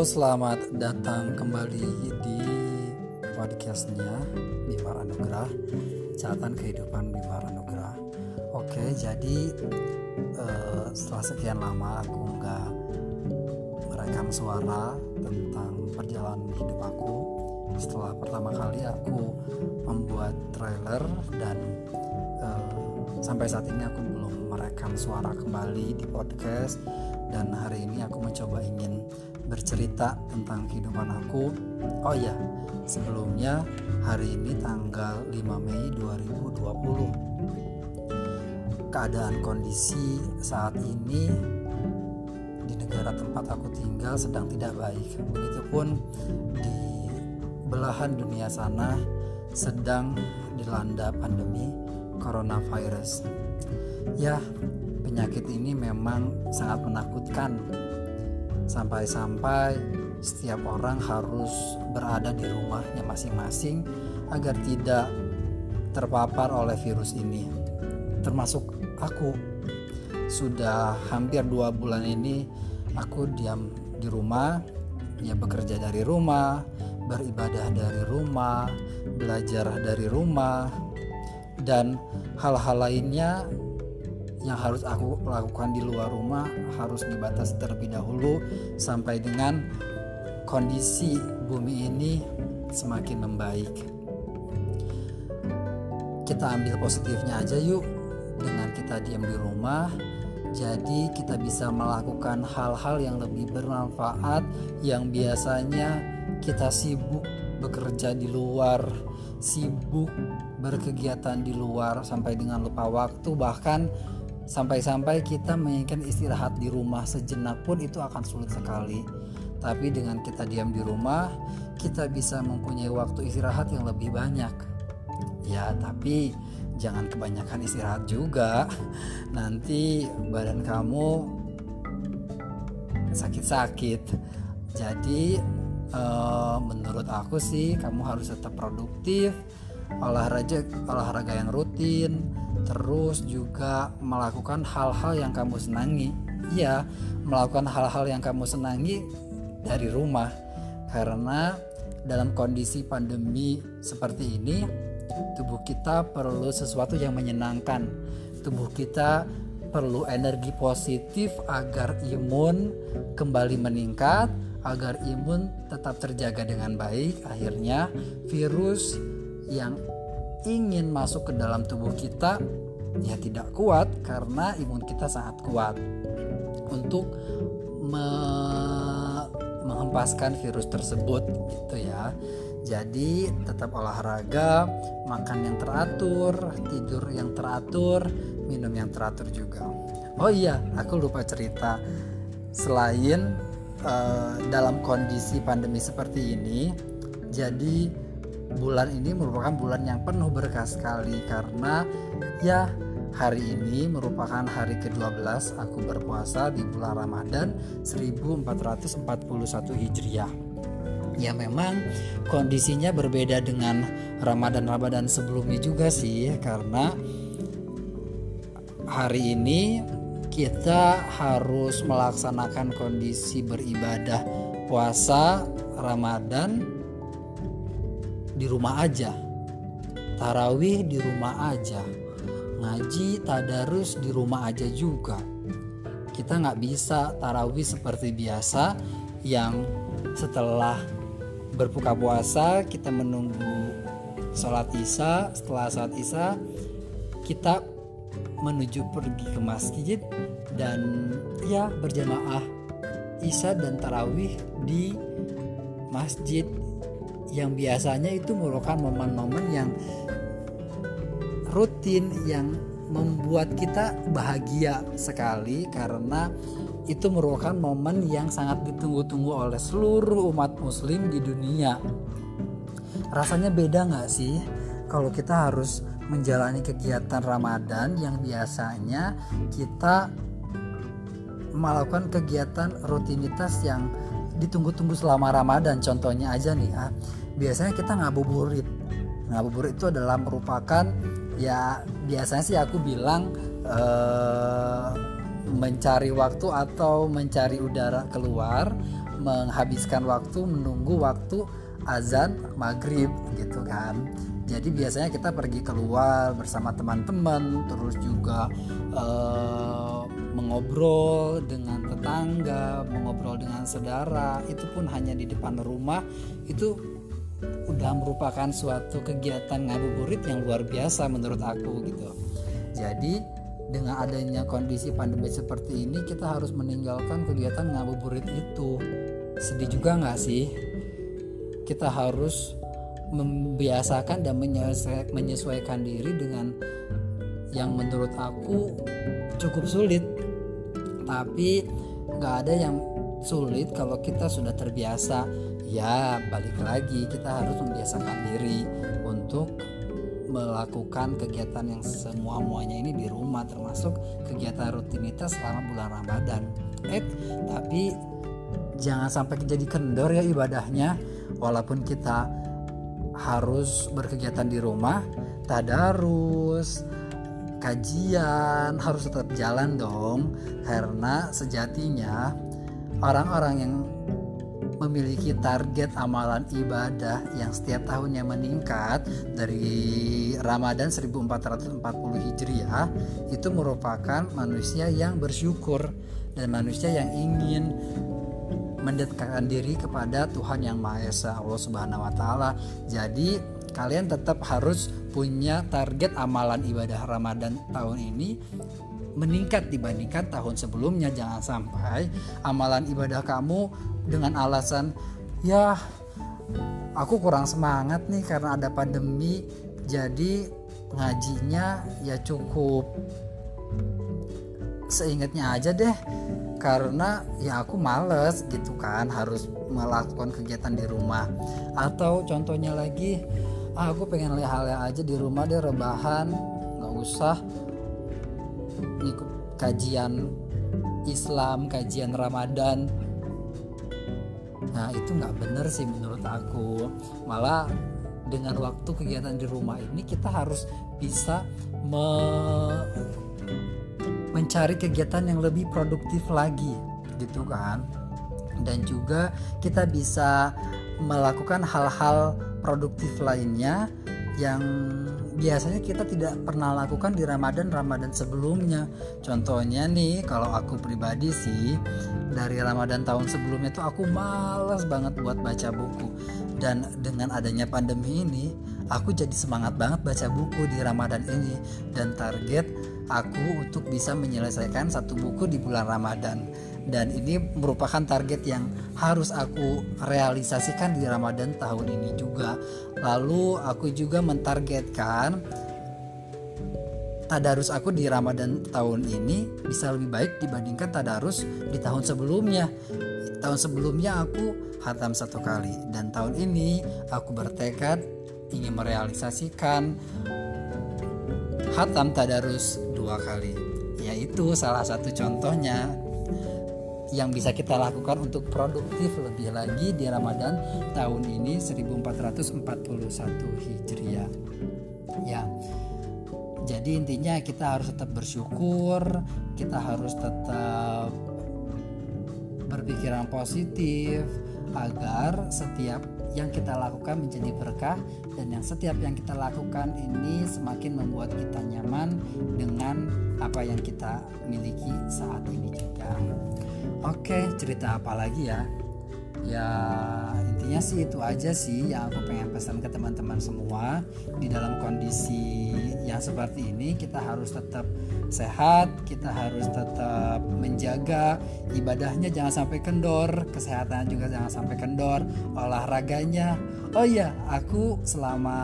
selamat datang kembali di podcastnya Bimar Anugrah Catatan Kehidupan Bimar Anugrah. Oke, jadi uh, setelah sekian lama aku nggak merekam suara tentang perjalanan hidup aku Setelah pertama kali aku membuat trailer dan uh, sampai saat ini aku belum merekam suara kembali di podcast dan hari ini aku mencoba ingin bercerita tentang kehidupan aku. Oh iya, sebelumnya hari ini tanggal 5 Mei 2020. Keadaan kondisi saat ini di negara tempat aku tinggal sedang tidak baik. Begitupun di belahan dunia sana sedang dilanda pandemi coronavirus. Ya, penyakit ini memang sangat menakutkan. Sampai-sampai setiap orang harus berada di rumahnya masing-masing agar tidak terpapar oleh virus ini. Termasuk aku. Sudah hampir dua bulan ini aku diam di rumah, ya bekerja dari rumah, beribadah dari rumah, belajar dari rumah, dan hal-hal lainnya yang harus aku lakukan di luar rumah harus dibatasi terlebih dahulu sampai dengan kondisi bumi ini semakin membaik. Kita ambil positifnya aja yuk dengan kita diam di rumah. Jadi kita bisa melakukan hal-hal yang lebih bermanfaat yang biasanya kita sibuk bekerja di luar, sibuk berkegiatan di luar sampai dengan lupa waktu bahkan Sampai-sampai kita menginginkan istirahat di rumah sejenak pun itu akan sulit sekali. Tapi dengan kita diam di rumah, kita bisa mempunyai waktu istirahat yang lebih banyak. Ya, tapi jangan kebanyakan istirahat juga. Nanti badan kamu sakit-sakit. Jadi uh, menurut aku sih kamu harus tetap produktif, olahraga olahraga yang rutin, terus juga melakukan hal-hal yang kamu senangi. Iya, melakukan hal-hal yang kamu senangi dari rumah. Karena dalam kondisi pandemi seperti ini, tubuh kita perlu sesuatu yang menyenangkan. Tubuh kita perlu energi positif agar imun kembali meningkat, agar imun tetap terjaga dengan baik. Akhirnya, virus yang ingin masuk ke dalam tubuh kita ya tidak kuat karena imun kita sangat kuat untuk me menghempaskan virus tersebut gitu ya. Jadi tetap olahraga, makan yang teratur, tidur yang teratur, minum yang teratur juga. Oh iya, aku lupa cerita. Selain uh, dalam kondisi pandemi seperti ini, jadi bulan ini merupakan bulan yang penuh berkah sekali karena ya hari ini merupakan hari ke-12 aku berpuasa di bulan Ramadan 1441 Hijriah. Ya memang kondisinya berbeda dengan Ramadan-Ramadan sebelumnya juga sih karena hari ini kita harus melaksanakan kondisi beribadah puasa Ramadan di rumah aja. Tarawih di rumah aja. Ngaji tadarus di rumah aja juga. Kita nggak bisa tarawih seperti biasa yang setelah berbuka puasa kita menunggu sholat isya. Setelah sholat isya kita menuju pergi ke masjid dan ya berjamaah isya dan tarawih di masjid yang biasanya itu merupakan momen-momen yang rutin yang membuat kita bahagia sekali karena itu merupakan momen yang sangat ditunggu-tunggu oleh seluruh umat muslim di dunia. Rasanya beda nggak sih kalau kita harus menjalani kegiatan Ramadan yang biasanya kita melakukan kegiatan rutinitas yang ditunggu-tunggu selama Ramadan contohnya aja nih ah biasanya kita ngabuburit. Ngabuburit itu adalah merupakan ya biasanya sih aku bilang eh, mencari waktu atau mencari udara keluar menghabiskan waktu menunggu waktu azan maghrib gitu kan. Jadi biasanya kita pergi keluar bersama teman-teman terus juga uh, mengobrol dengan tetangga mengobrol dengan saudara itu pun hanya di depan rumah itu udah merupakan suatu kegiatan ngabuburit yang luar biasa menurut aku gitu. Jadi dengan adanya kondisi pandemi seperti ini kita harus meninggalkan kegiatan ngabuburit itu. Sedih juga nggak sih? Kita harus membiasakan dan menyesuaikan diri dengan yang menurut aku cukup sulit tapi nggak ada yang sulit kalau kita sudah terbiasa ya balik lagi kita harus membiasakan diri untuk melakukan kegiatan yang semua muanya ini di rumah termasuk kegiatan rutinitas selama bulan Ramadan. Eh, tapi jangan sampai jadi kendor ya ibadahnya walaupun kita harus berkegiatan di rumah, tadarus, kajian harus tetap jalan dong karena sejatinya orang-orang yang memiliki target amalan ibadah yang setiap tahunnya meningkat dari Ramadan 1440 Hijriah itu merupakan manusia yang bersyukur dan manusia yang ingin mendekatkan diri kepada Tuhan yang Maha Esa Allah Subhanahu wa taala. Jadi kalian tetap harus punya target amalan ibadah Ramadan tahun ini meningkat dibandingkan tahun sebelumnya. Jangan sampai amalan ibadah kamu dengan alasan ya aku kurang semangat nih karena ada pandemi jadi ngajinya ya cukup. Seingatnya aja deh karena ya aku males gitu kan harus melakukan kegiatan di rumah. Atau contohnya lagi ah, aku pengen lihat hal aja di rumah deh rebahan nggak usah ikut kajian Islam, kajian Ramadan. Nah itu nggak bener sih menurut aku. Malah dengan waktu kegiatan di rumah ini kita harus bisa me mencari kegiatan yang lebih produktif lagi gitu kan dan juga kita bisa melakukan hal-hal produktif lainnya yang biasanya kita tidak pernah lakukan di Ramadan Ramadan sebelumnya. Contohnya nih, kalau aku pribadi sih dari Ramadan tahun sebelumnya tuh aku malas banget buat baca buku. Dan dengan adanya pandemi ini, aku jadi semangat banget baca buku di Ramadan ini dan target aku untuk bisa menyelesaikan satu buku di bulan Ramadan dan ini merupakan target yang harus aku realisasikan di Ramadan tahun ini juga. Lalu aku juga mentargetkan tadarus aku di Ramadan tahun ini bisa lebih baik dibandingkan tadarus di tahun sebelumnya. Tahun sebelumnya aku hatam satu kali dan tahun ini aku bertekad ingin merealisasikan hatam tadarus dua kali. Yaitu salah satu contohnya yang bisa kita lakukan untuk produktif lebih lagi di Ramadan tahun ini 1441 Hijriah. Ya. Jadi intinya kita harus tetap bersyukur, kita harus tetap berpikiran positif agar setiap yang kita lakukan menjadi berkah dan yang setiap yang kita lakukan ini semakin membuat kita nyaman dengan apa yang kita miliki saat ini juga. Oke, cerita apa lagi ya? Ya intinya sih itu aja sih yang aku pengen pesan ke teman-teman semua di dalam kondisi yang seperti ini kita harus tetap sehat, kita harus tetap menjaga ibadahnya jangan sampai kendor, kesehatan juga jangan sampai kendor, olahraganya. Oh iya, aku selama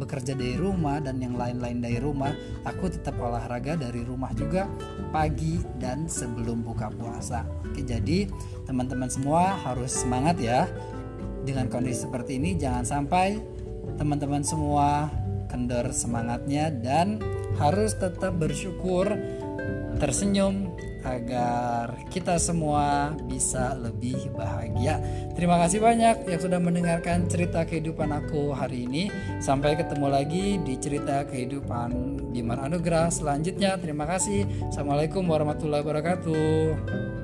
bekerja dari rumah dan yang lain-lain dari rumah, aku tetap olahraga dari rumah juga pagi dan sebelum buka puasa. Oke, jadi teman-teman semua harus semangat ya. Dengan kondisi seperti ini jangan sampai teman-teman semua kendor semangatnya dan harus tetap bersyukur, tersenyum agar kita semua bisa lebih bahagia. Terima kasih banyak yang sudah mendengarkan cerita kehidupan aku hari ini. Sampai ketemu lagi di cerita kehidupan Bimar Anugerah selanjutnya. Terima kasih. Assalamualaikum warahmatullahi wabarakatuh.